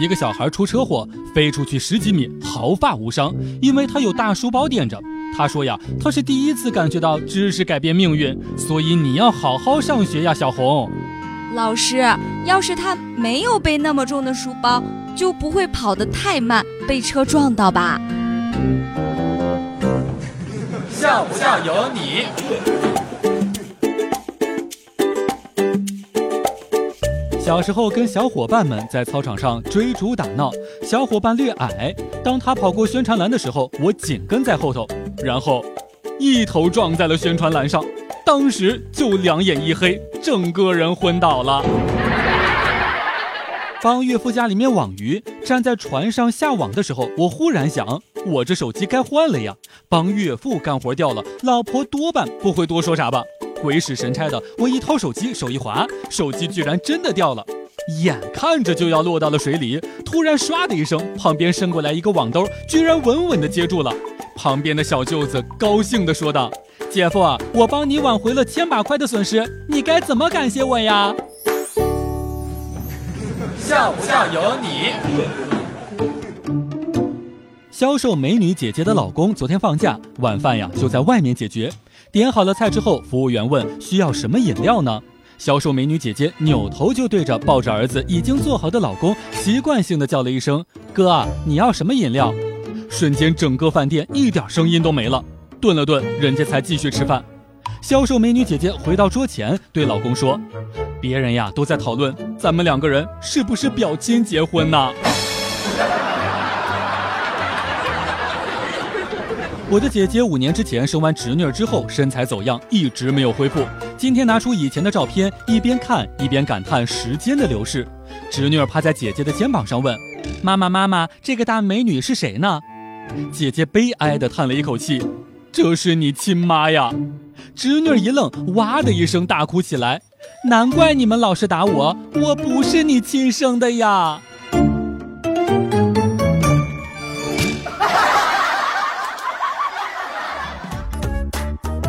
一个小孩出车祸，飞出去十几米，毫发无伤，因为他有大书包垫着。他说呀，他是第一次感觉到知识改变命运，所以你要好好上学呀，小红。老师，要是他没有背那么重的书包，就不会跑得太慢，被车撞到吧？笑不笑由你。小时候跟小伙伴们在操场上追逐打闹，小伙伴略矮，当他跑过宣传栏的时候，我紧跟在后头，然后一头撞在了宣传栏上，当时就两眼一黑，整个人昏倒了。帮岳父家里面网鱼，站在船上下网的时候，我忽然想，我这手机该换了呀。帮岳父干活掉了，老婆多半不会多说啥吧。鬼使神差的，我一掏手机，手一滑，手机居然真的掉了，眼看着就要落到了水里，突然唰的一声，旁边伸过来一个网兜，居然稳稳的接住了。旁边的小舅子高兴的说道：“姐夫，我帮你挽回了千把块的损失，你该怎么感谢我呀？”笑不笑由你。销售美女姐姐的老公昨天放假，晚饭呀就在外面解决。点好了菜之后，服务员问需要什么饮料呢？销售美女姐姐扭头就对着抱着儿子已经做好的老公，习惯性的叫了一声：“哥啊，你要什么饮料？”瞬间整个饭店一点声音都没了。顿了顿，人家才继续吃饭。销售美女姐姐回到桌前，对老公说：“别人呀都在讨论咱们两个人是不是表亲结婚呢？”我的姐姐五年之前生完侄女之后，身材走样，一直没有恢复。今天拿出以前的照片，一边看一边感叹时间的流逝。侄女趴在姐姐的肩膀上问：“妈妈，妈妈，这个大美女是谁呢？”姐姐悲哀地叹了一口气：“这是你亲妈呀！”侄女一愣，哇的一声大哭起来：“难怪你们老是打我，我不是你亲生的呀！”